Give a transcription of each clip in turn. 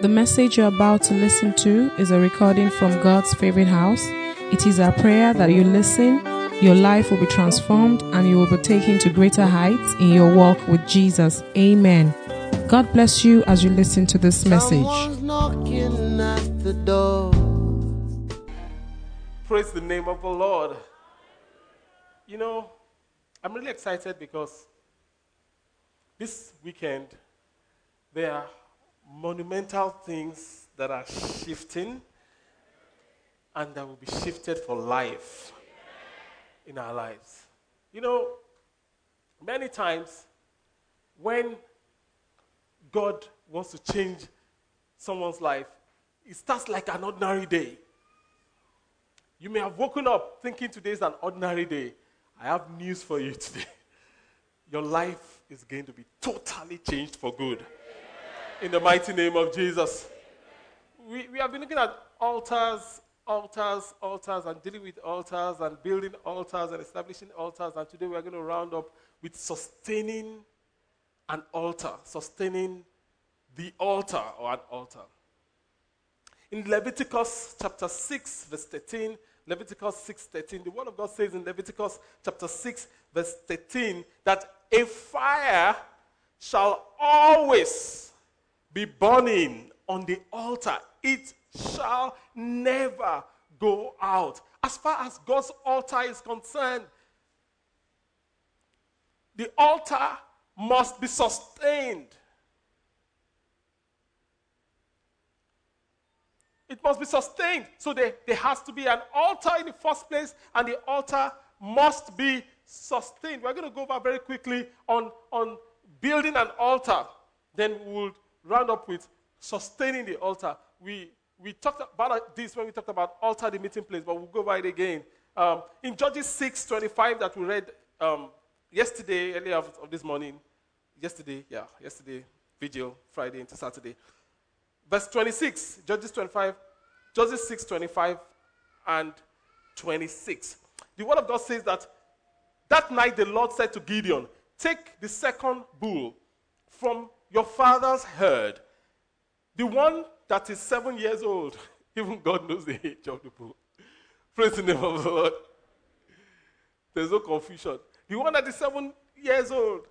The message you're about to listen to is a recording from God's favorite house. It is our prayer that you listen, your life will be transformed, and you will be taken to greater heights in your walk with Jesus. Amen. God bless you as you listen to this message. At the door. Praise the name of the Lord. You know, I'm really excited because this weekend there are monumental things that are shifting and that will be shifted for life in our lives. You know, many times when God wants to change someone's life, it starts like an ordinary day. You may have woken up thinking today is an ordinary day. I have news for you today. Your life is going to be totally changed for good. In the mighty name of Jesus. We, we have been looking at altars, altars, altars, and dealing with altars, and building altars, and establishing altars. And today we are going to round up with sustaining an altar, sustaining the altar or an altar. In Leviticus chapter 6, verse 13, Leviticus 6 13, the word of God says in Leviticus chapter 6, verse 13, that a fire shall always be burning on the altar. It shall never go out. As far as God's altar is concerned, the altar must be sustained. It must be sustained. So there, there has to be an altar in the first place, and the altar must be sustained. We're going to go over very quickly on, on building an altar. Then we'll round up with sustaining the altar. We, we talked about this when we talked about altar, the meeting place, but we'll go over it again. Um, in Judges 6 25, that we read um, yesterday, earlier of, of this morning, yesterday, yeah, yesterday, video, Friday into Saturday. Verse 26, Judges 25, Judges 6 25 and 26. The word of God says that that night the Lord said to Gideon, Take the second bull from your father's herd, the one that is seven years old, even God knows the age of the bull. Praise the name of the Lord. There's no confusion. The one that is seven years old,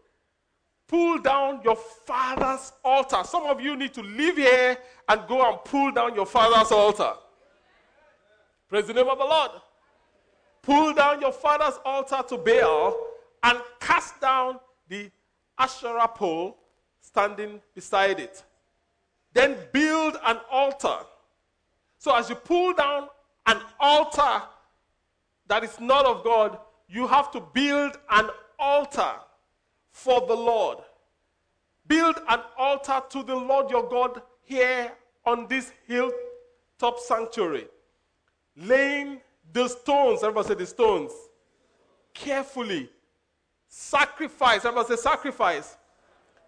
pull down your father's altar. Some of you need to leave here and go and pull down your father's altar. Praise the name of the Lord. Pull down your father's altar to Baal and cast down the Asherah pole standing beside it. Then build an altar. So as you pull down an altar that is not of God, you have to build an altar for the Lord. Build an altar to the Lord your God here on this hilltop sanctuary. Laying the stones, everybody say the stones, carefully. Sacrifice, everybody say sacrifice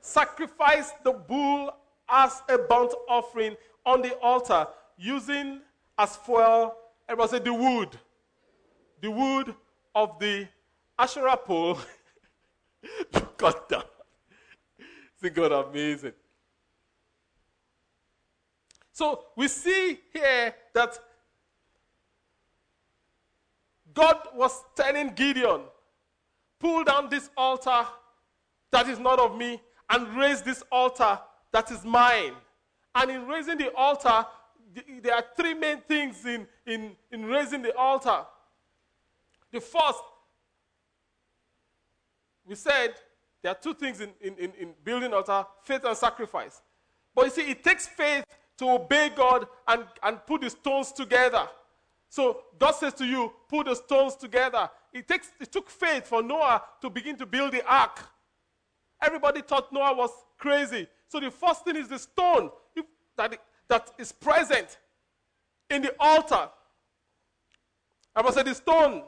sacrifice the bull as a burnt offering on the altar using as fuel, everybody say the wood. The wood of the Asherah pole to cut down. Isn't God amazing? So we see here that God was telling Gideon, pull down this altar that is not of me and raise this altar that is mine. And in raising the altar, there are three main things in, in, in raising the altar. The first, we said there are two things in, in, in building altar faith and sacrifice. But you see, it takes faith to obey God and, and put the stones together. So God says to you, put the stones together. It, takes, it took faith for Noah to begin to build the ark. Everybody thought Noah was crazy. So the first thing is the stone that, that is present in the altar. I must say the stone.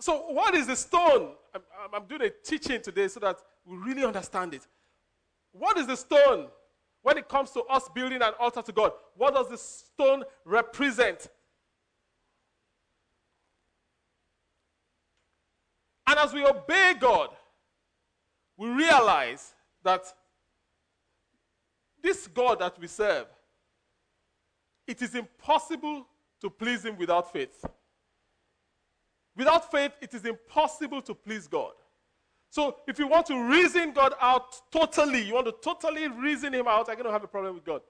So what is the stone? I'm, I'm doing a teaching today so that we really understand it. What is the stone? When it comes to us building an altar to God, what does the stone represent? And as we obey God, we realize that this God that we serve, it is impossible to please Him without faith. Without faith, it is impossible to please God. So, if you want to reason God out totally, you want to totally reason Him out, you're going to have a problem with God.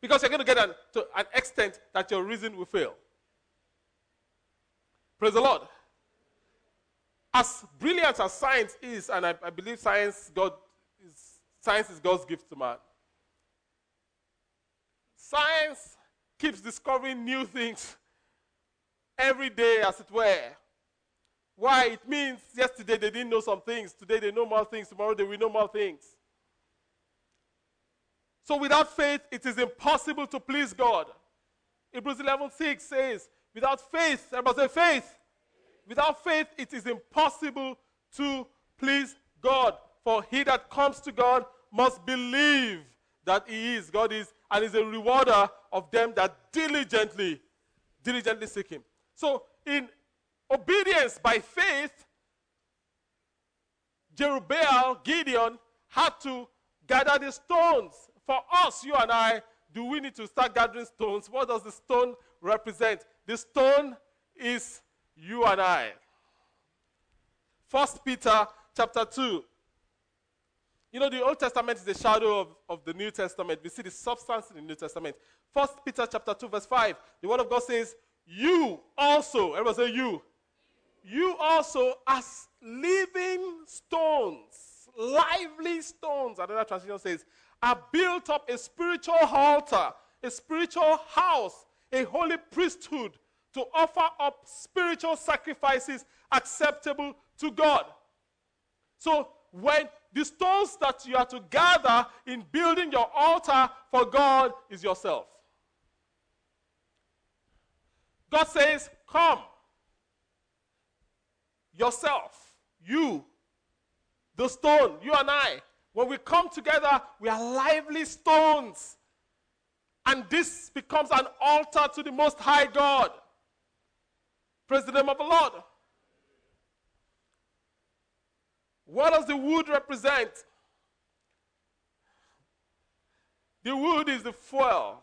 Because you're going to get an, to an extent that your reason will fail. Praise the Lord. As brilliant as science is, and I, I believe science, God is, science is God's gift to man. Science keeps discovering new things every day, as it were. Why? It means yesterday they didn't know some things, today they know more things, tomorrow they will know more things. So without faith, it is impossible to please God. Hebrews 11:6 says, without faith, everybody say faith. Without faith, it is impossible to please God. For he that comes to God must believe that he is, God is, and is a rewarder of them that diligently, diligently seek him. So in obedience by faith, Jerubbaal, Gideon, had to gather the stones. For us, you and I, do we need to start gathering stones? What does the stone represent? The stone is you and I. First Peter chapter 2. You know, the Old Testament is the shadow of, of the New Testament. We see the substance in the New Testament. First Peter chapter 2, verse 5. The word of God says, You also, everybody say you. You also, as living stones, lively stones, another translation says, are built up a spiritual altar, a spiritual house, a holy priesthood to offer up spiritual sacrifices acceptable to God. So, when the stones that you are to gather in building your altar for God is yourself. God says, Come. Yourself. You. The stone. You and I. When we come together, we are lively stones. And this becomes an altar to the Most High God. Praise the name of the Lord. What does the wood represent? The wood is the fuel.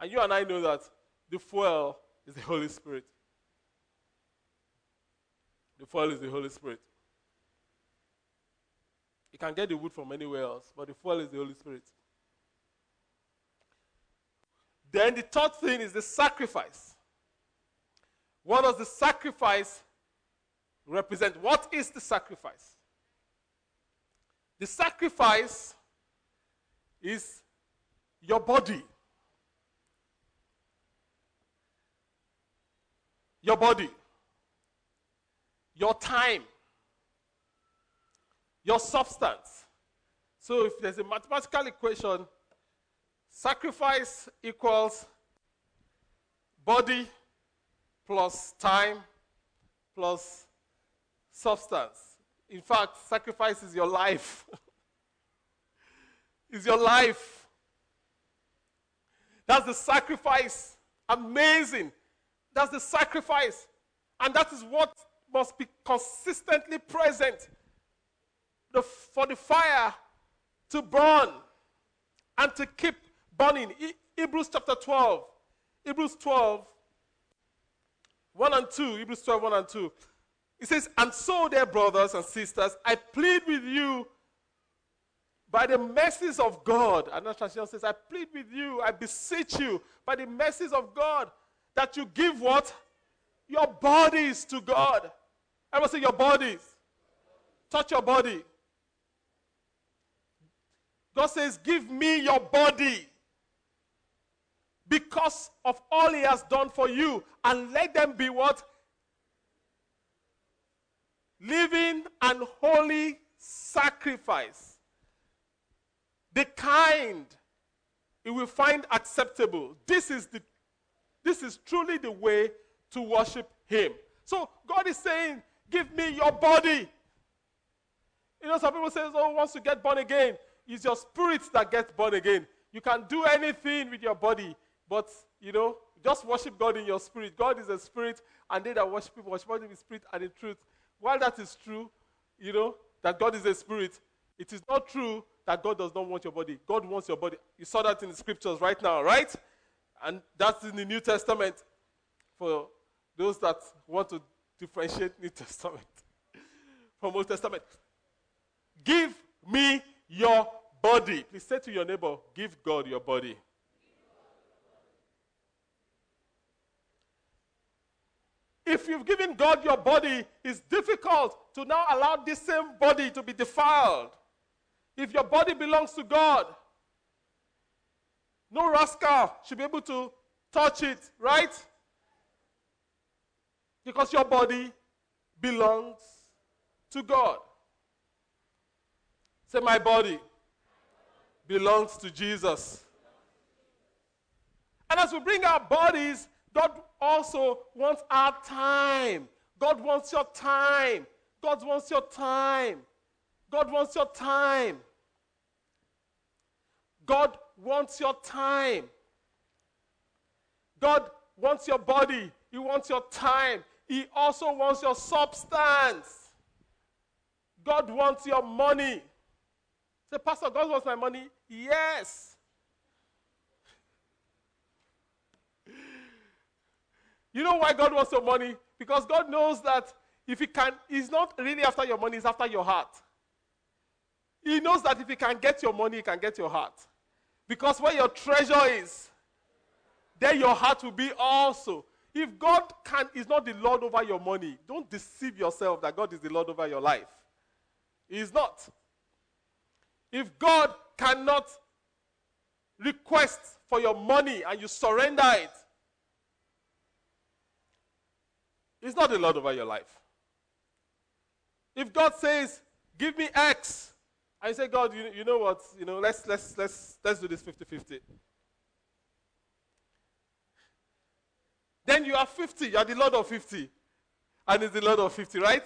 And you and I know that the fuel is the Holy Spirit. The fuel is the Holy Spirit. You can get the wood from anywhere else, but the fuel is the Holy Spirit. Then the third thing is the sacrifice. What does the sacrifice represent? What is the sacrifice? The sacrifice is your body. Your body. Your time. Your substance. So if there's a mathematical equation, sacrifice equals body plus time plus substance. In fact, sacrifice is your life. is your life. That's the sacrifice. Amazing. That's the sacrifice. And that is what must be consistently present the, for the fire to burn and to keep burning. Hebrews chapter 12. Hebrews 12, 1 and 2. Hebrews 12, 1 and 2. It says, And so, dear brothers and sisters, I plead with you by the mercies of God. Another translation says, I plead with you, I beseech you, by the mercies of God, that you give what? Your bodies to God. Must say, your bodies. Touch your body. God says, Give me your body because of all He has done for you, and let them be what? living and holy sacrifice. The kind you will find acceptable. This is, the, this is truly the way to worship Him. So God is saying, Give me your body. You know, some people say, Oh, once you get born again, it's your spirit that gets born again. You can do anything with your body, but, you know, just worship God in your spirit. God is a spirit, and they that worship Him worship Him in spirit and in truth. While that is true, you know, that God is a spirit, it is not true that God does not want your body. God wants your body. You saw that in the scriptures right now, right? And that's in the New Testament for those that want to differentiate New Testament from Old Testament. Give me your body. Please say to your neighbor, give God your body. If you've given God your body, it's difficult to now allow this same body to be defiled. If your body belongs to God, no rascal should be able to touch it, right? Because your body belongs to God. Say, my body belongs to Jesus. And as we bring our bodies, God also wants our time. God wants your time. God wants your time. God wants your time. God wants your time. God wants your body. He wants your time. He also wants your substance. God wants your money. Say, Pastor, God wants my money? Yes. You know why God wants your money? Because God knows that if He can, He's not really after your money, He's after your heart. He knows that if He can get your money, He can get your heart. Because where your treasure is, there your heart will be also. If God can, is not the Lord over your money, don't deceive yourself that God is the Lord over your life. He is not. If God cannot request for your money and you surrender it, He's not the Lord over your life. If God says, "Give me X," and you say, "God, you, you know what? You know, let's let's let's let's do this 50-50. Then you are 50. You are the Lord of 50, and it's the Lord of 50, right?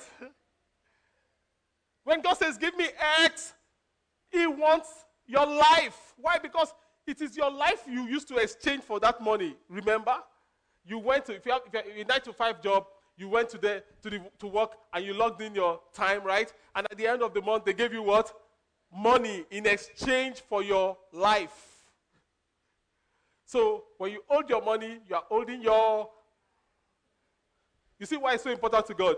When God says, "Give me X," He wants your life. Why? Because it is your life you used to exchange for that money. Remember? You went to, if you have, if you have a 9 to 5 job, you went to, the, to, the, to work and you logged in your time, right? And at the end of the month, they gave you what? Money in exchange for your life. So when you hold your money, you are holding your. You see why it's so important to God?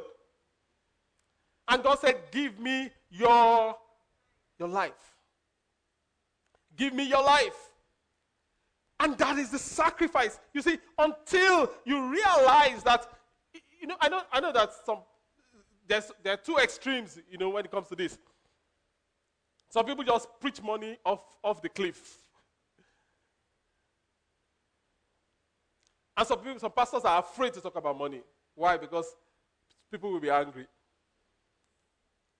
And God said, Give me your, your life. Give me your life. And that is the sacrifice. You see, until you realize that you know, I know, I know that some there's there are two extremes, you know, when it comes to this. Some people just preach money off, off the cliff. And some people, some pastors are afraid to talk about money. Why? Because people will be angry.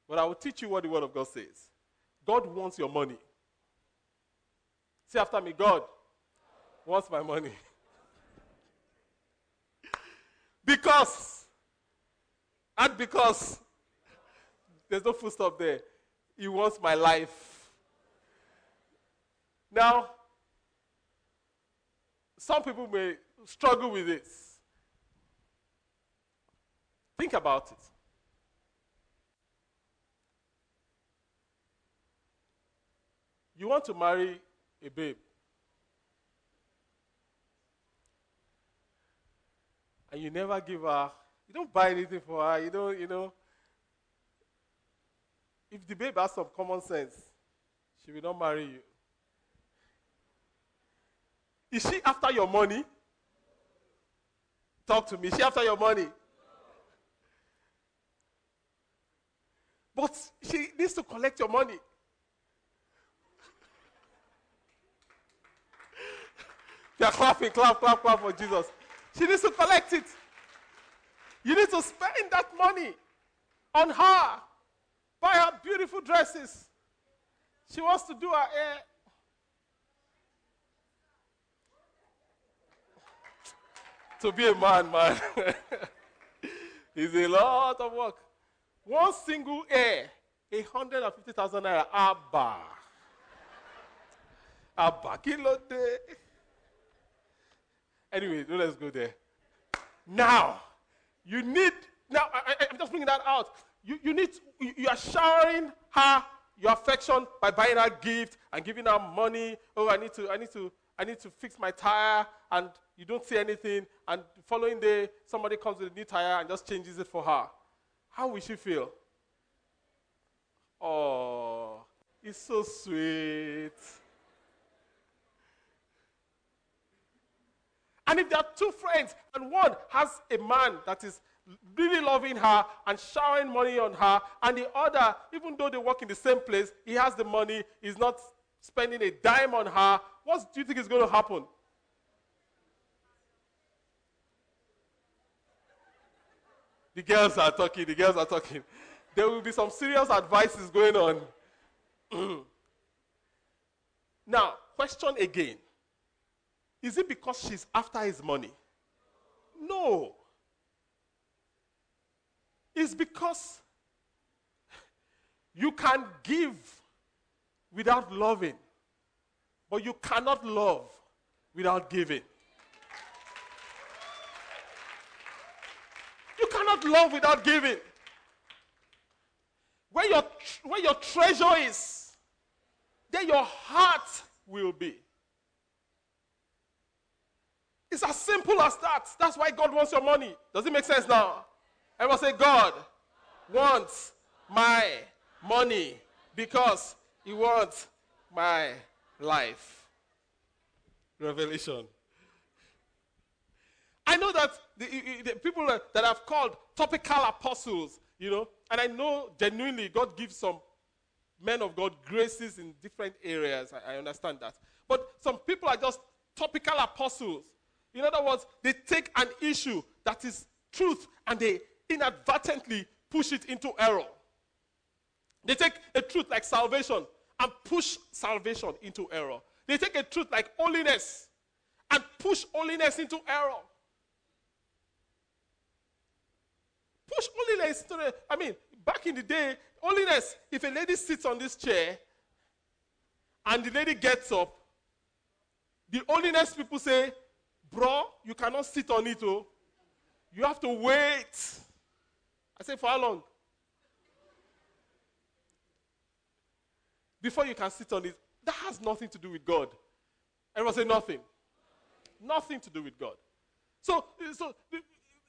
But I will teach you what the word of God says. God wants your money. Say after me, God wants my money. because, and because, there's no full stop there. He wants my life. Now, some people may struggle with this. Think about it. You want to marry a babe. And you never give her, you don't buy anything for her, you don't, you know. If the babe has some common sense, she will not marry you. Is she after your money? Talk to me. Is she after your money? But she needs to collect your money. They are clapping, clap, clap, clap for Jesus. She needs to collect it. You need to spend that money on her. Buy her beautiful dresses. She wants to do her hair. to be a man, man, is a lot of work. One single hair, 150,000 naira. Abba. Abba, kilo de. Anyway, let's go there. Now, you need, now, I, am just bringing that out. You, you need, you are showering her your affection by buying her gift and giving her money. Oh, I need to, I need to, I need to fix my tire, and you don't say anything. And the following day, somebody comes with a new tire and just changes it for her. How will she feel? Oh, it's so sweet. And if there are two friends and one has a man that is really loving her and showering money on her, and the other, even though they work in the same place, he has the money, he's not spending a dime on her, what do you think is going to happen? The girls are talking, the girls are talking. There will be some serious advices going on. now, question again. Is it because she's after his money? No. It's because you can give without loving, but you cannot love without giving. You cannot love without giving. Where your, where your treasure is, there your heart will be. It's as simple as that. That's why God wants your money. Does it make sense now? Everyone say, God wants my money because he wants my life. Revelation. I know that the, the people that I've called topical apostles, you know, and I know genuinely God gives some men of God graces in different areas. I, I understand that. But some people are just topical apostles. In other words, they take an issue that is truth and they inadvertently push it into error. They take a truth like salvation and push salvation into error. They take a truth like holiness and push holiness into error. Push holiness to the, I mean, back in the day, holiness, if a lady sits on this chair and the lady gets up, the holiness people say, Bro, you cannot sit on it, oh. You have to wait. I say, For how long? Before you can sit on it. That has nothing to do with God. Everyone say nothing. Nothing to do with God. So, so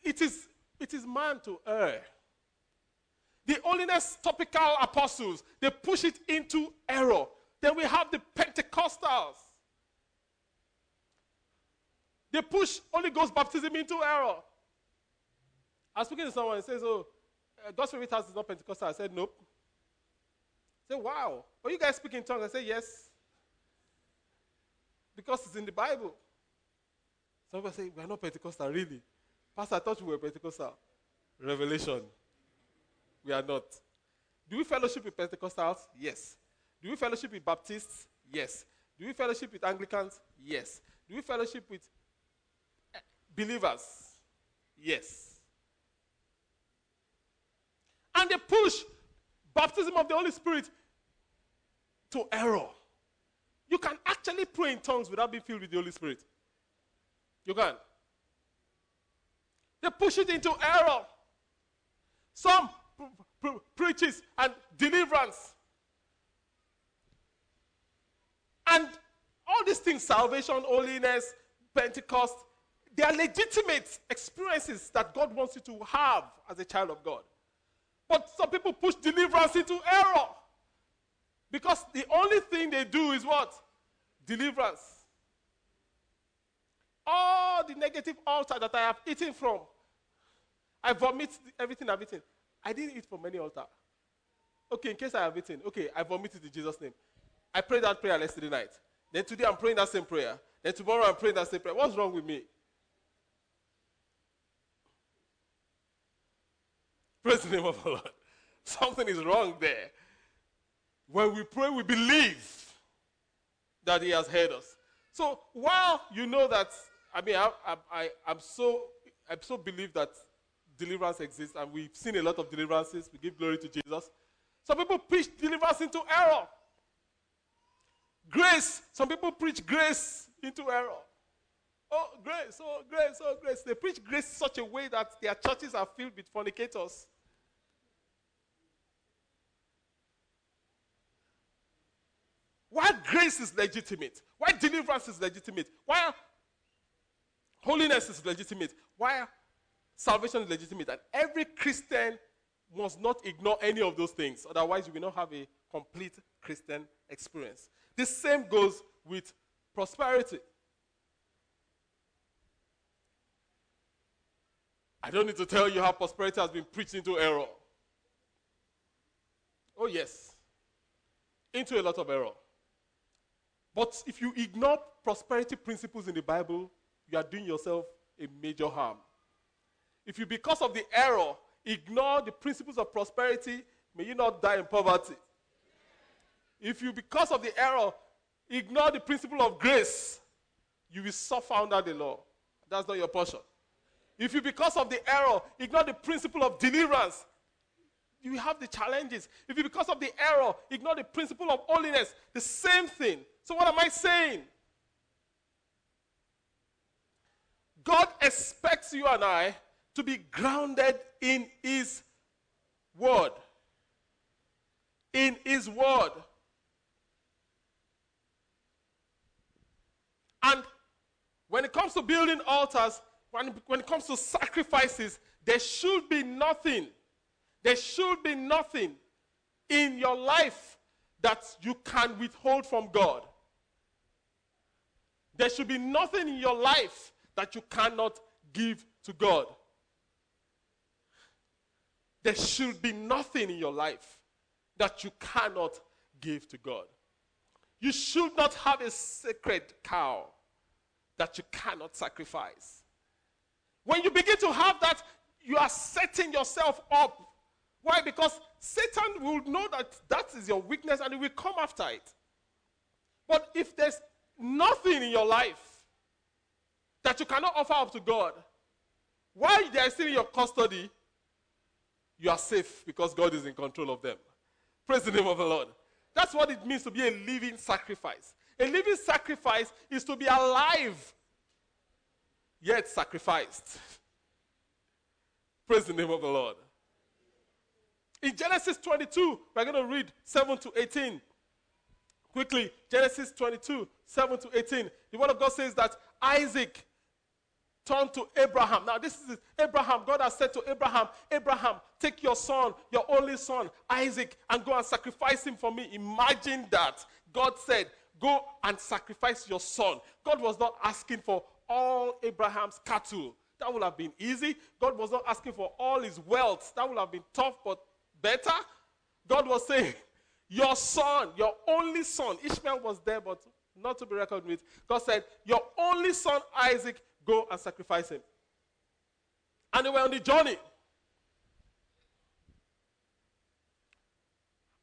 it is it is man to err. The holiness topical apostles, they push it into error. Then we have the Pentecostals. They push Holy Ghost baptism into error. I was speaking to someone and says, Oh, uh, God's favorite house is not Pentecostal. I said, Nope. I said, Wow. Are you guys speaking in tongues? I said, Yes. Because it's in the Bible. Some people say, We're not Pentecostal, really. Pastor, I thought we were Pentecostal. Revelation. We are not. Do we fellowship with Pentecostals? Yes. Do we fellowship with Baptists? Yes. Do we fellowship with Anglicans? Yes. Do we fellowship with believers? Yes. And they push baptism of the Holy Spirit to error. You can actually pray in tongues without being filled with the Holy Spirit. You can. They push it into error. Some preaches and deliverance. And all these things salvation, holiness, Pentecost they are legitimate experiences that God wants you to have as a child of God. But some people push deliverance into error. Because the only thing they do is what? Deliverance. All the negative altar that I have eaten from, I vomit everything I've eaten. I didn't eat from any altar. Okay, in case I have eaten, okay, I vomited in Jesus' name. I prayed that prayer yesterday night. Then today I'm praying that same prayer. Then tomorrow I'm praying that same prayer. What's wrong with me? Praise the name of the Lord. Something is wrong there. When we pray, we believe that He has heard us. So while you know that, I mean, I, I, I, I'm so, I so believe that deliverance exists, and we've seen a lot of deliverances. We give glory to Jesus. Some people preach deliverance into error. Grace. Some people preach grace into error. Oh, grace, oh, grace, oh, grace. They preach grace such a way that their churches are filled with fornicators. Why grace is legitimate, why deliverance is legitimate, why holiness is legitimate, why salvation is legitimate. And every Christian must not ignore any of those things. Otherwise, you will not have a complete Christian experience. The same goes with prosperity. I don't need to tell you how prosperity has been preached into error. Oh, yes. Into a lot of error. But if you ignore prosperity principles in the Bible, you are doing yourself a major harm. If you, because of the error, ignore the principles of prosperity, may you not die in poverty. If you, because of the error, ignore the principle of grace, you will suffer under the law. That's not your portion. If you, because of the error, ignore the principle of deliverance, you have the challenges. If you, because of the error, ignore the principle of holiness, the same thing. So, what am I saying? God expects you and I to be grounded in His Word. In His Word. And when it comes to building altars, when, when it comes to sacrifices, there should be nothing, there should be nothing in your life that you can withhold from God. There should be nothing in your life that you cannot give to God. There should be nothing in your life that you cannot give to God. You should not have a sacred cow that you cannot sacrifice. When you begin to have that, you are setting yourself up. Why? Because Satan will know that that is your weakness and he will come after it. But if there's nothing in your life that you cannot offer up to God, while they are still in your custody, you are safe because God is in control of them. Praise the name of the Lord. That's what it means to be a living sacrifice. A living sacrifice is to be alive, yet sacrificed. Praise the name of the Lord. In Genesis 22, we're going to read 7 to 18. Quickly, Genesis 22, 7 to 18. The word of God says that Isaac turned to Abraham. Now, this is Abraham. God has said to Abraham, Abraham, take your son, your only son, Isaac, and go and sacrifice him for me. Imagine that. God said, Go and sacrifice your son. God was not asking for all Abraham's cattle. That would have been easy. God was not asking for all his wealth. That would have been tough, but better. God was saying, Your son, your only son, Ishmael was there, but not to be reckoned with. God said, Your only son, Isaac, go and sacrifice him. And they were on the journey.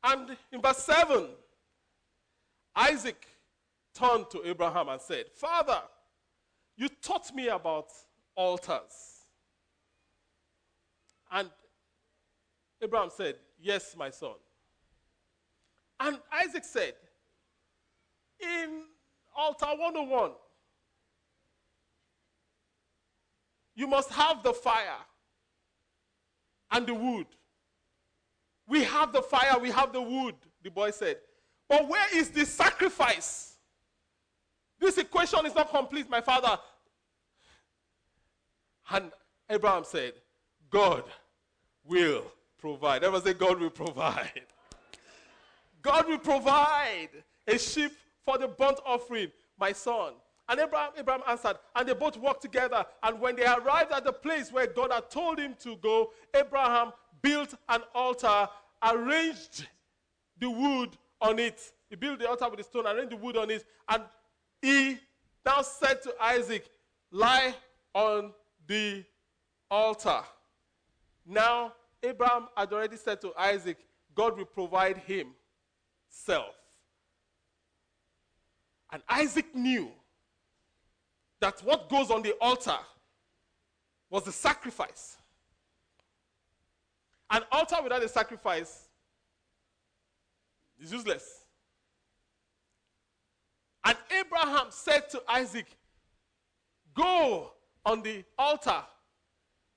And in verse 7, Isaac turned to Abraham and said, Father, you taught me about altars. And Abraham said, Yes, my son. And Isaac said, In altar 101, you must have the fire and the wood. We have the fire, we have the wood, the boy said. But where is the sacrifice? This equation is not complete, my father. And Abraham said, God will provide. Everyone say, God will provide. God will provide a sheep for the burnt offering, my son. And Abraham, Abraham answered, and they both walked together. And when they arrived at the place where God had told him to go, Abraham built an altar, arranged the wood on it. He built the altar with the stone, arranged the wood on it, and he now said to Isaac, Lie on the altar. Now, Abraham had already said to Isaac, God will provide him self. And Isaac knew that what goes on the altar was the sacrifice. An altar without a sacrifice is useless. And Abraham said to Isaac, Go on the altar.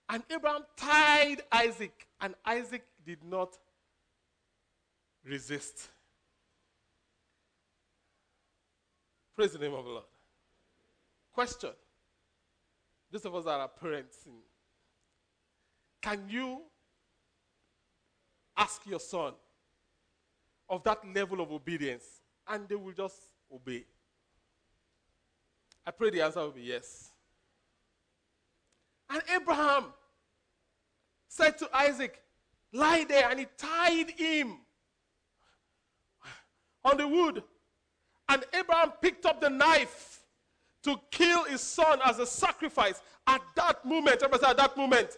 And Abraham tied Isaac, and Isaac did not resist. Praise the name of the Lord. Question. Those of us that are parents, can you ask your son of that level of obedience and they will just obey? I pray the answer will be yes. And Abraham said to Isaac, Lie there, and he tied him on the wood. And Abraham picked up the knife to kill his son as a sacrifice. At that moment, everybody at that moment,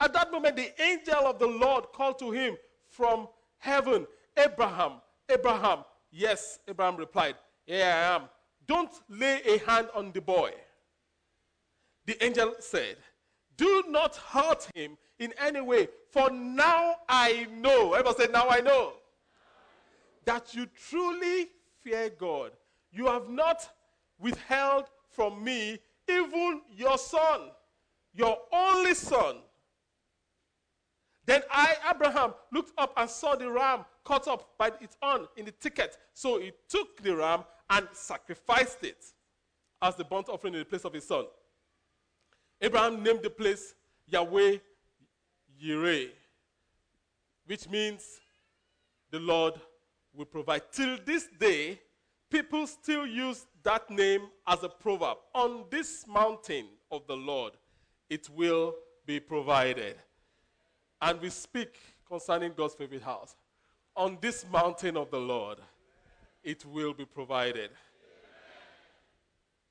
at that moment, the angel of the Lord called to him from heaven, Abraham, Abraham. Yes, Abraham replied, Here I am. Don't lay a hand on the boy. The angel said, Do not hurt him in any way, for now I know. Everybody said, Now I know. That you truly fear God. You have not withheld from me even your son, your only son. Then I, Abraham, looked up and saw the ram caught up by its horn in the thicket. So he took the ram and sacrificed it as the burnt offering in the place of his son. Abraham named the place Yahweh Yireh, which means the Lord will provide. Till this day, people still use that name as a proverb. On this mountain of the Lord, it will be provided. And we speak concerning God's favorite house. On this mountain of the Lord, it will be provided.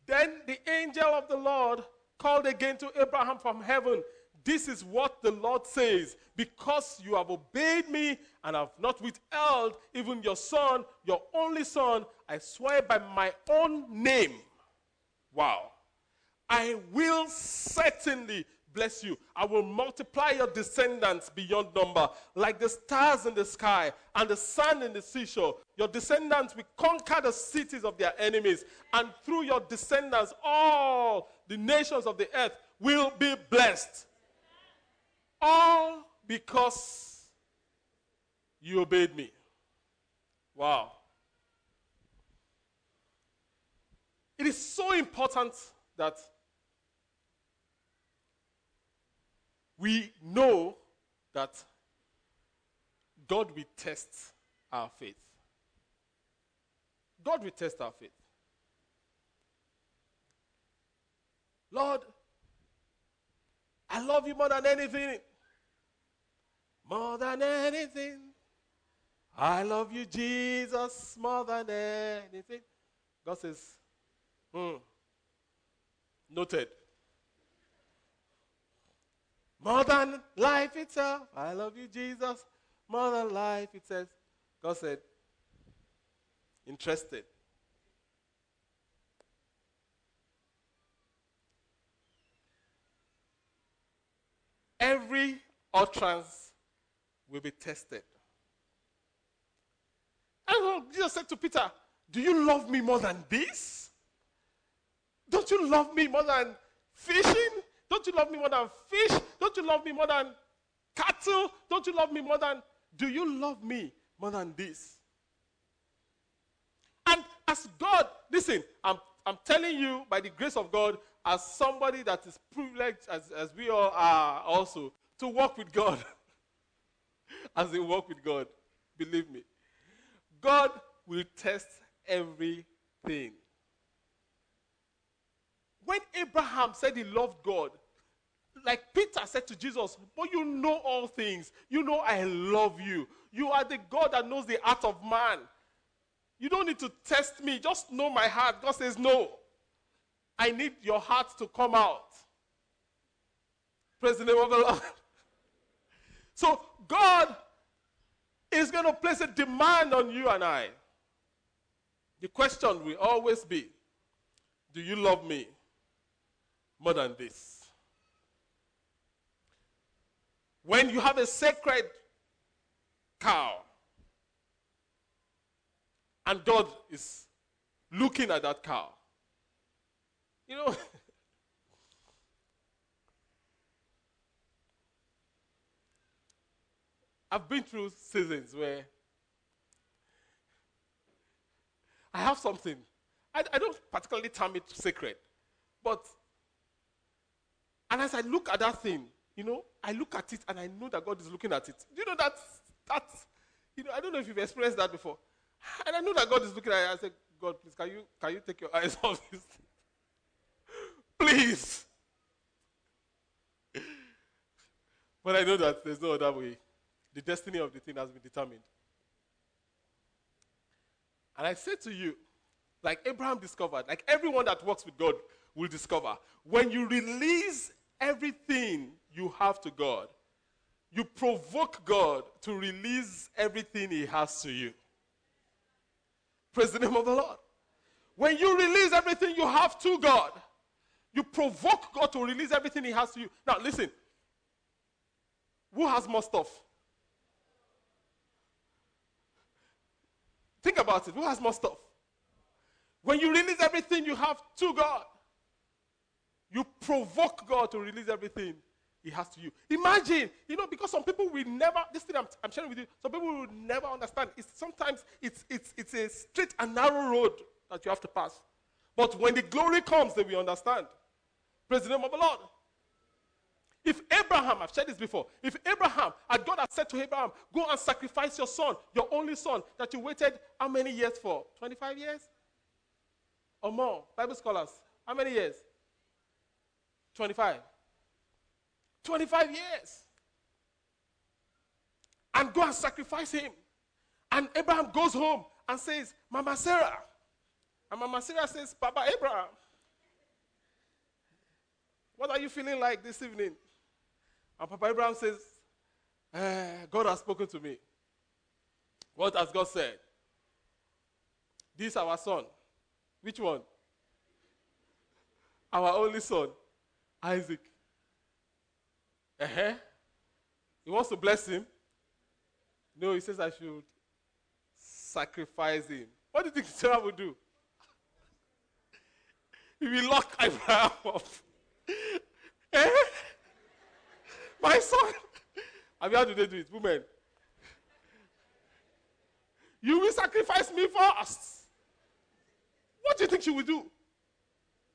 Then the angel of the Lord called again to Abraham from heaven. This is what the Lord says because you have obeyed me and have not withheld even your son, your only son, I swear by my own name. Wow. I will certainly bless you. I will multiply your descendants beyond number, like the stars in the sky and the sand in the seashore. Your descendants will conquer the cities of their enemies, and through your descendants, all the nations of the earth will be blessed. All because you obeyed me. Wow. It is so important that we know that God will test our faith. God will test our faith. Lord, I love you more than anything. More than anything. I love you, Jesus, more than anything. God says, hmm, noted. More than life itself. I love you, Jesus. More than life, it says. God said, interested. Every utterance will be tested. And Jesus said to Peter, Do you love me more than this? Don't you love me more than fishing? Don't you love me more than fish? Don't you love me more than cattle? Don't you love me more than. Do you love me more than this? And as God, listen, I'm, I'm telling you by the grace of God, as somebody that is privileged, as, as we all are also, to walk with God. as they walk with God, believe me. God will test everything. When Abraham said he loved God, like Peter said to Jesus, But you know all things. You know I love you. You are the God that knows the heart of man. You don't need to test me. Just know my heart. God says, No. I need your heart to come out. Praise the name of the Lord. So God is going to place a demand on you and I. The question will always be Do you love me? more than this. When you have a sacred cow, and God is looking at that cow, you know, I've been through seasons where I have something I, I don't particularly term it sacred, but and as I look at that thing, you know, I look at it and I know that God is looking at it. Do you know that that's you know, I don't know if you've experienced that before. And I know that God is looking at it. I said, God, please, can you can you take your eyes off this? please. But I know that there's no other way. The destiny of the thing has been determined. And I say to you, like Abraham discovered, like everyone that works with God will discover, when you release everything you have to God, you provoke God to release everything He has to you. Praise the name of the Lord. When you release everything you have to God, you provoke God to release everything He has to you. Now, listen. Who has more stuff? Think about it. Who has more stuff? When you release everything you have to God, you provoke God to release everything He has to you. Imagine, you know, because some people will never, this thing I'm, I'm sharing with you, some people will never understand. It's, sometimes it's, it's, it's a straight and narrow road that you have to pass. But when the glory comes, they will understand. Praise the name of the Lord. If Abraham, I've said this before, if Abraham, and God had said to Abraham, go and sacrifice your son, your only son, that you waited how many years for? 25 years? Or more? Bible scholars, how many years? 25. 25 years. And go and sacrifice him. And Abraham goes home and says, Mama Sarah. And Mama Sarah says, Papa Abraham, what are you feeling like this evening? And Papa Abraham says, eh, God has spoken to me. What has God said? This our son. Which one? Our only son, Isaac. Uh-huh. He wants to bless him. No, he says I should sacrifice him. What do you think Sarah would do? he will lock Abraham up. eh? My son. I mean, how do they do it? Women. You will sacrifice me first. What do you think she will do?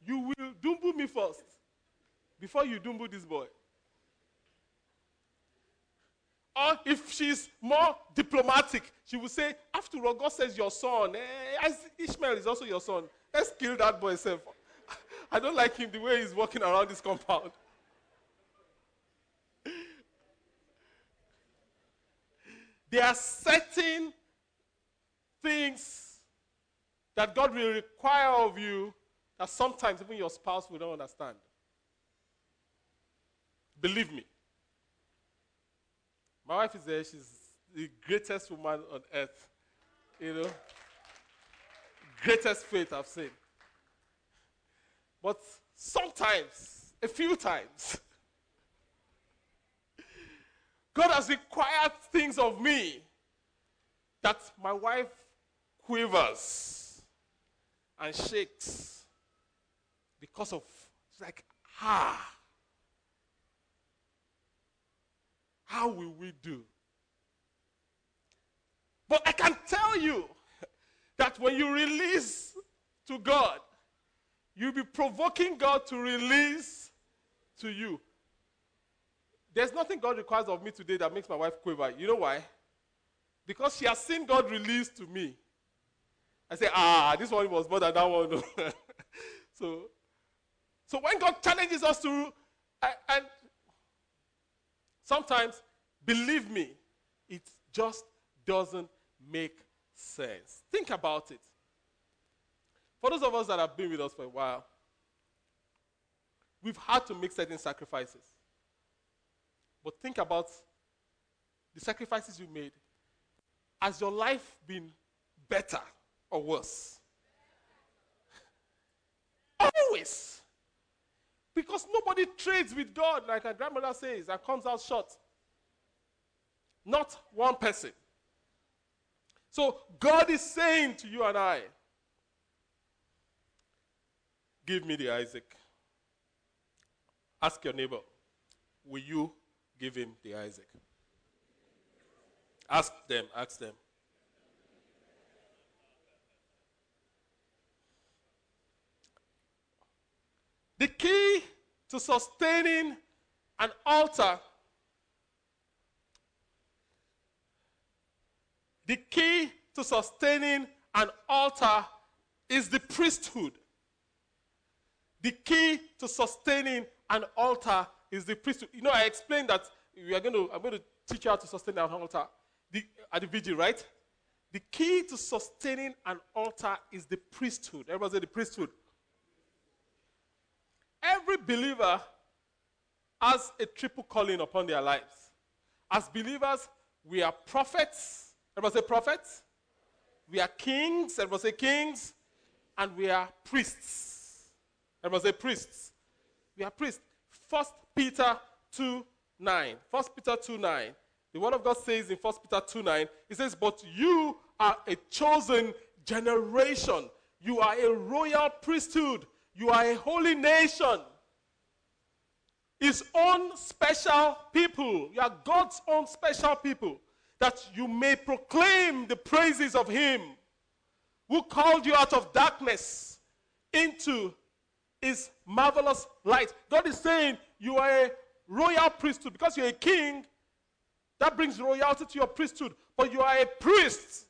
You will dumbo me first before you dumbo this boy. Or if she's more diplomatic, she will say, after all, God says your son, eh, Ishmael is also your son. Let's kill that boy self. I don't like him the way he's walking around this compound. There are certain things that God will require of you that sometimes even your spouse will not understand. Believe me. My wife is there. She's the greatest woman on earth. You know, greatest faith I've seen. But sometimes, a few times, God has required things of me that my wife quivers and shakes because of, it's like, ah, how will we do? But I can tell you that when you release to God, you'll be provoking God to release to you. There's nothing God requires of me today that makes my wife quiver. You know why? Because she has seen God release to me. I say, ah, this one was more than that one. so, so when God challenges us to, and sometimes, believe me, it just doesn't make sense. Think about it. For those of us that have been with us for a while, we've had to make certain sacrifices. But think about the sacrifices you made. Has your life been better or worse? Always. Because nobody trades with God, like our grandmother says, and comes out short. Not one person. So God is saying to you and I, Give me the Isaac. Ask your neighbor, Will you give him the Isaac. Ask them, ask them. The key to sustaining an altar, the key to sustaining an altar is the priesthood. The key to sustaining an altar is the priesthood. You know, I explained that we are going to, I'm going to teach you how to sustain an altar the, at the vigil, right? The key to sustaining an altar is the priesthood. Everybody say the priesthood. Every believer has a triple calling upon their lives. As believers, we are prophets. Everybody say prophets. We are kings. Everybody say kings. And we are priests. Everybody say priests. We are priests. First Peter 2 9. First Peter 2 9. The word of God says in First Peter 2 9, it says, But you are a chosen generation. You are a royal priesthood. You are a holy nation. His own special people. You are God's own special people. That you may proclaim the praises of Him who called you out of darkness into His marvelous light. God is saying you are a royal priesthood because you're a king. That brings royalty to your priesthood. But you are a priest.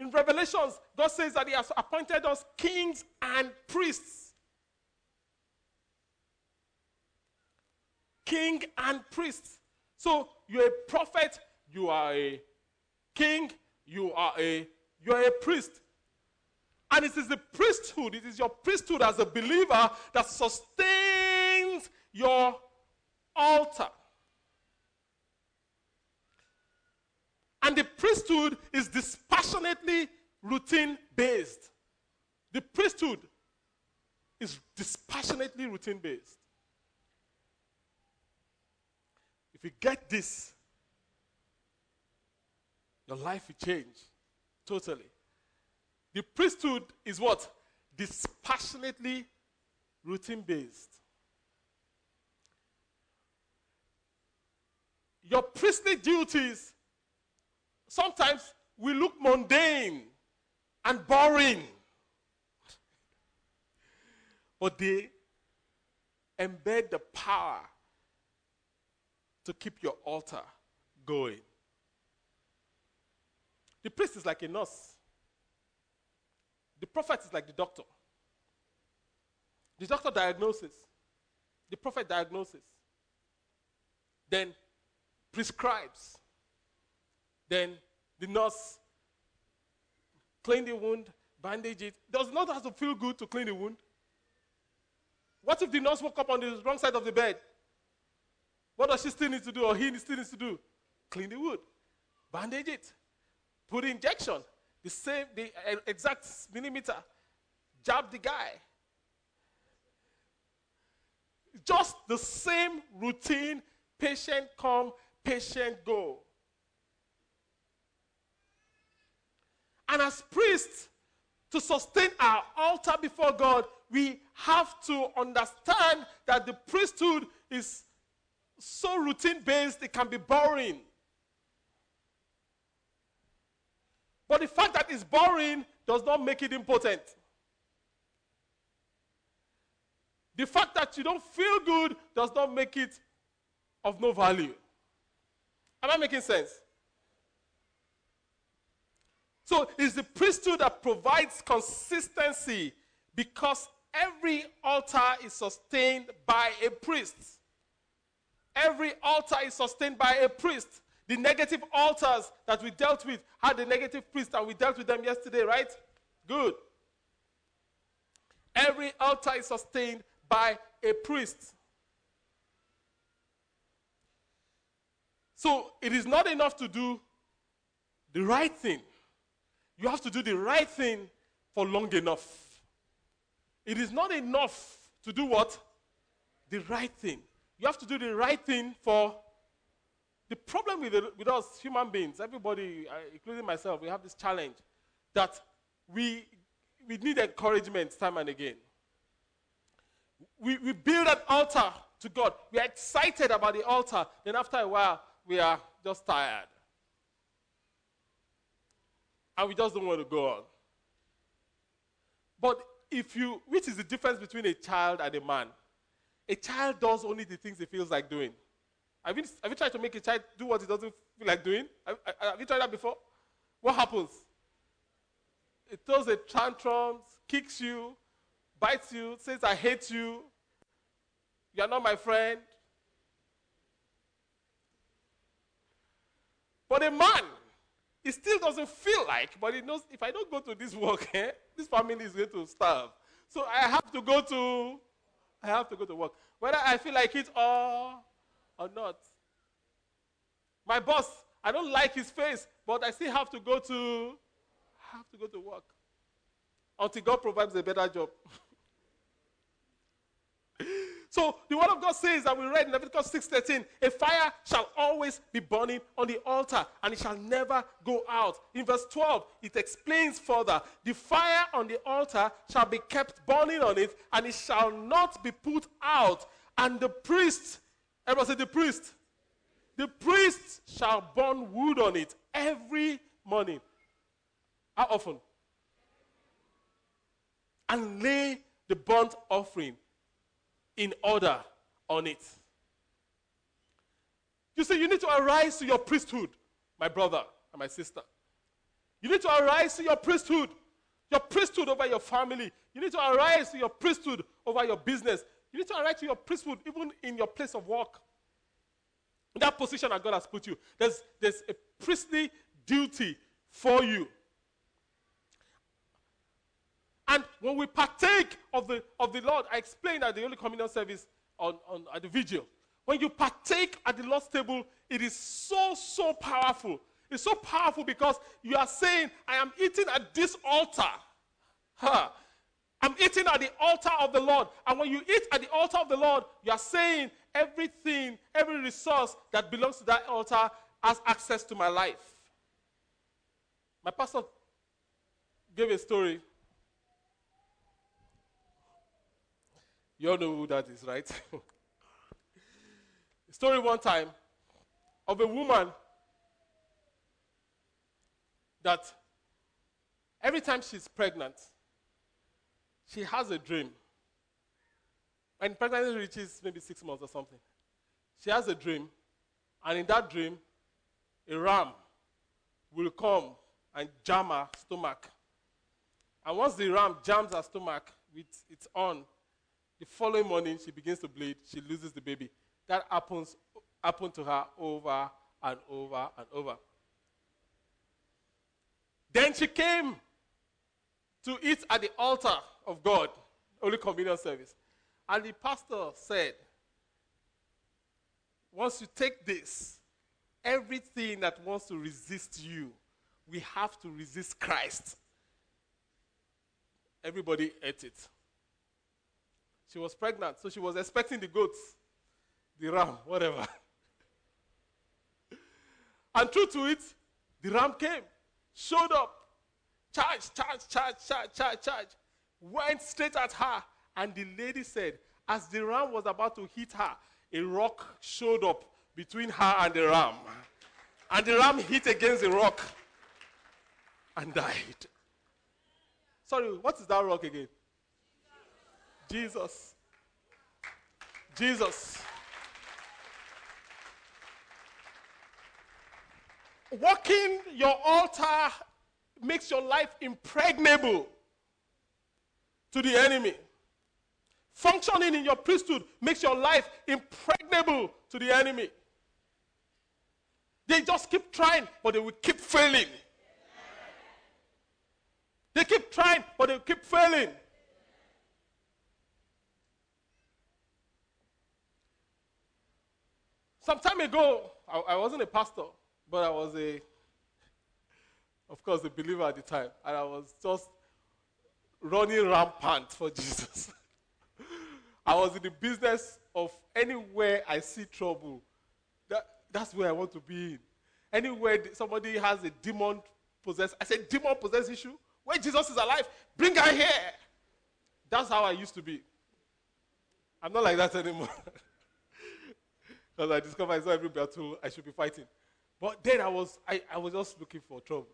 In Revelations, God says that He has appointed us kings and priests. King and priest. So you're a prophet, you are a king, you are a you are a priest. And it is the priesthood, it is your priesthood as a believer that sustains your altar. And the priesthood is dispassionately routine based. The priesthood is dispassionately routine based. If you get this, your life will change totally. The priesthood is what? Dispassionately routine based. Your priestly duties sometimes will look mundane and boring. But they embed the power to keep your altar going. The priest is like a nurse. The prophet is like the doctor. The doctor diagnoses. The prophet diagnoses. Then prescribes. Then the nurse clean the wound, bandage it. Does not have to feel good to clean the wound. What if the nurse woke up on the wrong side of the bed? What does she still need to do, or he still needs to do? Clean the wound, bandage it, put injection, the same, the uh, exact millimeter, jab the guy. Just the same routine, patient come, patient go. And as priests, to sustain our altar before God, we have to understand that the priesthood is so routine based, it can be boring. But the fact that it's boring does not make it important. The fact that you don't feel good does not make it of no value. Am I making sense? So it's the priesthood that provides consistency because every altar is sustained by a priest. Every altar is sustained by a priest. The negative altars that we dealt with had a negative priest, and we dealt with them yesterday, right? Good. Every altar is sustained by a priest. So it is not enough to do the right thing. You have to do the right thing for long enough. It is not enough to do what? The right thing. You have to do the right thing for the problem with, the, with us human beings, everybody, including myself, we have this challenge that we, we need encouragement time and again. We, we build an altar to God. We are excited about the altar. Then after a while, we are just tired. And we just don't want to go on. But if you, which is the difference between a child and a man? A child does only the things he feels like doing. Have you, have you tried to make a child do what he doesn't feel like doing? Have, have you tried that before? What happens? It throws a tantrum, kicks you, bites you, says, I hate you. You are not my friend. But a man, he still doesn't feel like, but he knows if I don't go to this work, eh, this family is going to starve. So I have to go to, I have to go to work, whether I feel like it or or not. My boss, I don't like his face, but I still have to go to, I have to go to work until God provides a better job. So the word of God says that we read in Leviticus 6:13, a fire shall always be burning on the altar, and it shall never go out. In verse 12, it explains further: the fire on the altar shall be kept burning on it, and it shall not be put out. And the priest, everybody say the priest, the priest shall burn wood on it every morning. How often? And lay the burnt offering in order on it. You see, you need to arise to your priesthood, my brother and my sister. You need to arise to your priesthood, your priesthood over your family. You need to arise to your priesthood over your business. You need to arise to your priesthood even in your place of work. In that position that God has put you, there's, there's a priestly duty for you. And when we partake of the, of the Lord, I explained at the Holy Communion service on, on, at the vigil. When you partake at the Lord's table, it is so, so powerful. It's so powerful because you are saying, I am eating at this altar. Huh. I'm eating at the altar of the Lord. And when you eat at the altar of the Lord, you are saying everything, every resource that belongs to that altar has access to my life. My pastor gave a story You all know who that is, right? Story one time of a woman that every time she's pregnant, she has a dream. When pregnancy reaches maybe six months or something, she has a dream, and in that dream, a ram will come and jam her stomach. And once the ram jams her stomach with its on, the following morning, she begins to bleed. She loses the baby. That happens happened to her over and over and over. Then she came to eat at the altar of God, Holy Communion service. And the pastor said, Once you take this, everything that wants to resist you, we have to resist Christ. Everybody ate it. She was pregnant, so she was expecting the goats, the ram, whatever. and true to it, the ram came, showed up, charged, charged, charged, charged, charged, charged, went straight at her. And the lady said, as the ram was about to hit her, a rock showed up between her and the ram. And the ram hit against the rock and died. Sorry, what is that rock again? Jesus. Jesus. Walking your altar makes your life impregnable to the enemy. Functioning in your priesthood makes your life impregnable to the enemy. They just keep trying, but they will keep failing. They keep trying, but they keep failing. Some time ago, I, I wasn't a pastor, but I was a, of course, a believer at the time. And I was just running rampant for Jesus. I was in the business of anywhere I see trouble, that, that's where I want to be in. Anywhere somebody has a demon possessed, I said, demon possessed issue? Where Jesus is alive, bring her here. That's how I used to be. I'm not like that anymore. Because I discovered it's not every battle I should be fighting. But then I was, I, I was just looking for trouble.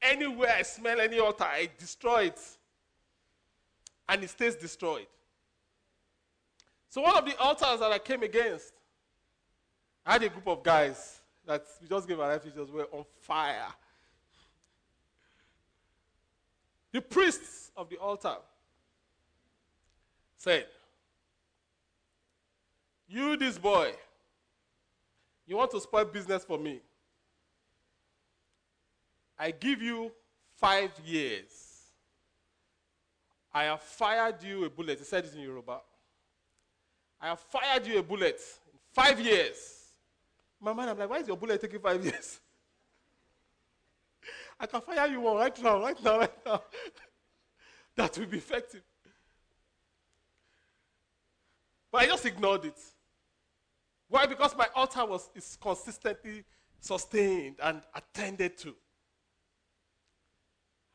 Anywhere I smell any altar, I destroy it. And it stays destroyed. So, one of the altars that I came against, I had a group of guys that we just gave our to Jesus were on fire. The priests of the altar said, You, this boy, you want to spoil business for me. I give you five years. I have fired you a bullet. He said it in Yoruba. I have fired you a bullet in five years. My man, I'm like, why is your bullet taking five years? I can fire you one right now, right now, right now. that will be effective. But I just ignored it. Why? Because my altar was is consistently sustained and attended to.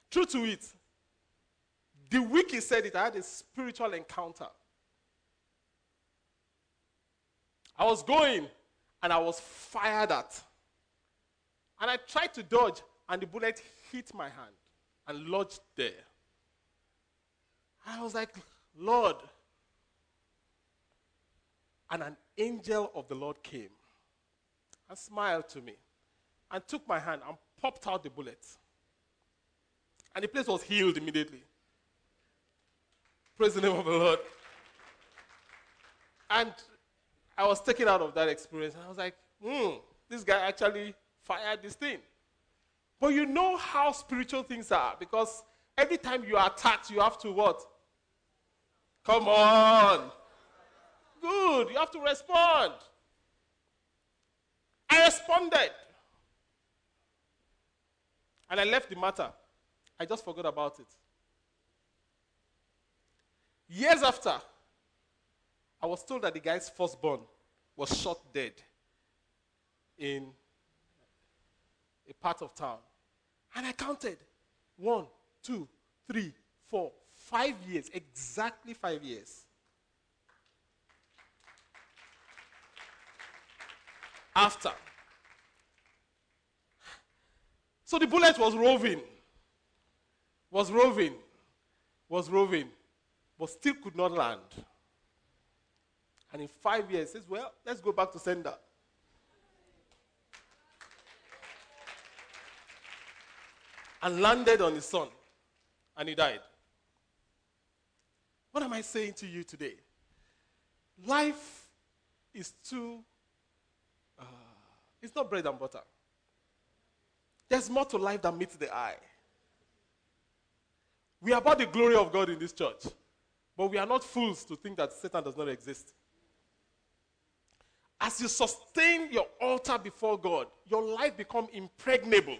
True to it, the week he said it, I had a spiritual encounter. I was going and I was fired at. And I tried to dodge, and the bullet hit my hand and lodged there. I was like, Lord. And an angel of the Lord came and smiled to me and took my hand and popped out the bullet. And the place was healed immediately. Praise the name of the Lord. And I was taken out of that experience and I was like, hmm, this guy actually fired this thing. But you know how spiritual things are because every time you are attacked, you have to what? Come on. Good. You have to respond. I responded. And I left the matter. I just forgot about it. Years after, I was told that the guy's firstborn was shot dead in a part of town. And I counted one, two, three, four, five years, exactly five years. After. So the bullet was roving, was roving, was roving, but still could not land. And in five years, says, Well, let's go back to sender. And landed on his son. And he died. What am I saying to you today? Life is too, it's not bread and butter. There's more to life than meets the eye. We are about the glory of God in this church, but we are not fools to think that Satan does not exist. As you sustain your altar before God, your life become impregnable.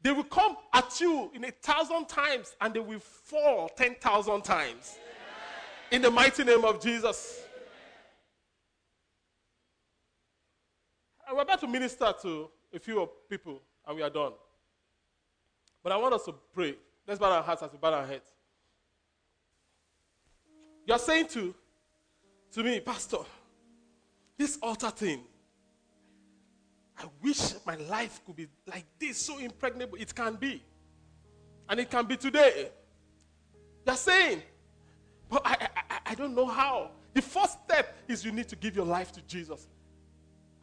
They will come at you in a thousand times and they will fall ten thousand times. In the mighty name of Jesus. Uh, we're about to minister to a few people and we are done. But I want us to pray. Let's bow our hearts as we bow our heads. You're saying to to me, Pastor, this altar thing, I wish my life could be like this, so impregnable. It can be. And it can be today. You're saying, but I, I, I don't know how. The first step is you need to give your life to Jesus.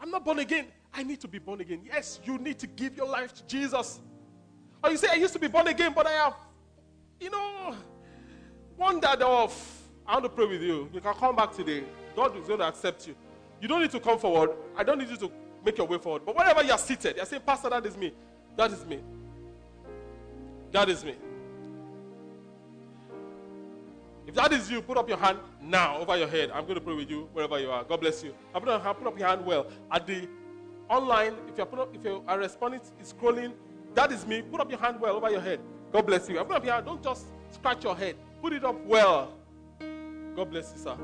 I'm not born again. I need to be born again. Yes, you need to give your life to Jesus. Or you say, I used to be born again, but I have, you know, wandered off. I want to pray with you. You can come back today. God is going to accept you. You don't need to come forward. I don't need you to make your way forward. But wherever you're seated, you're saying, Pastor, that is me. That is me. That is me. If that is you, put up your hand now over your head. I'm going to pray with you wherever you are. God bless you. I put up, put up your hand well. At the online, if you're, up, if you are responding, it's scrolling. That is me. Put up your hand well over your head. God bless you. I put up your hand. Don't just scratch your head. Put it up well. God bless you, sir.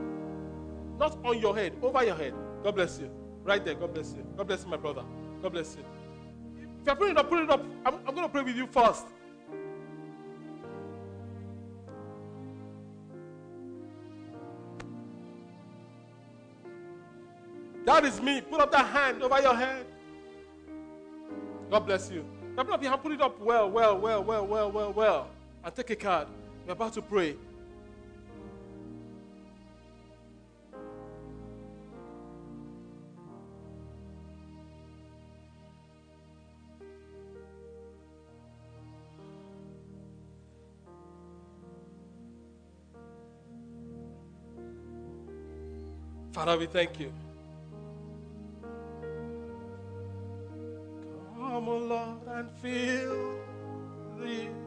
Not on your head, over your head. God bless you. Right there. God bless you. God bless you, my brother. God bless you. If you're putting it up, put it up. I'm, I'm going to pray with you first. That is me. Put up that hand over your head. God bless you. Open up your hand, put it up well, well, well, well, well, well, well. And take a card. We're about to pray. Father, we thank you. Come, O Lord, and fill this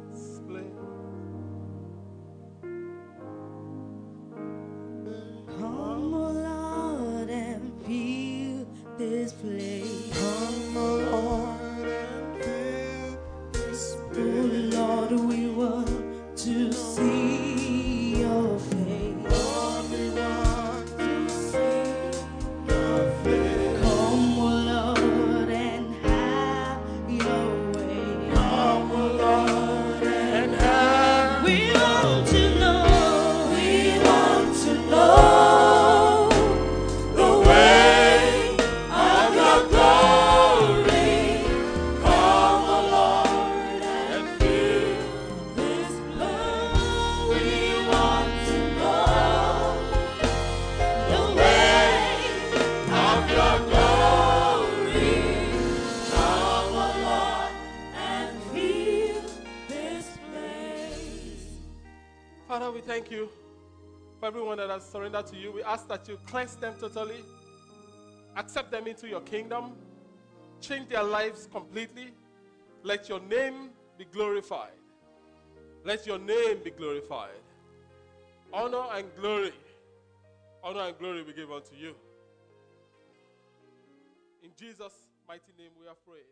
to you. We ask that you cleanse them totally, accept them into your kingdom, change their lives completely. Let your name be glorified. Let your name be glorified. Honor and glory, honor and glory we give unto you. In Jesus' mighty name we have prayed.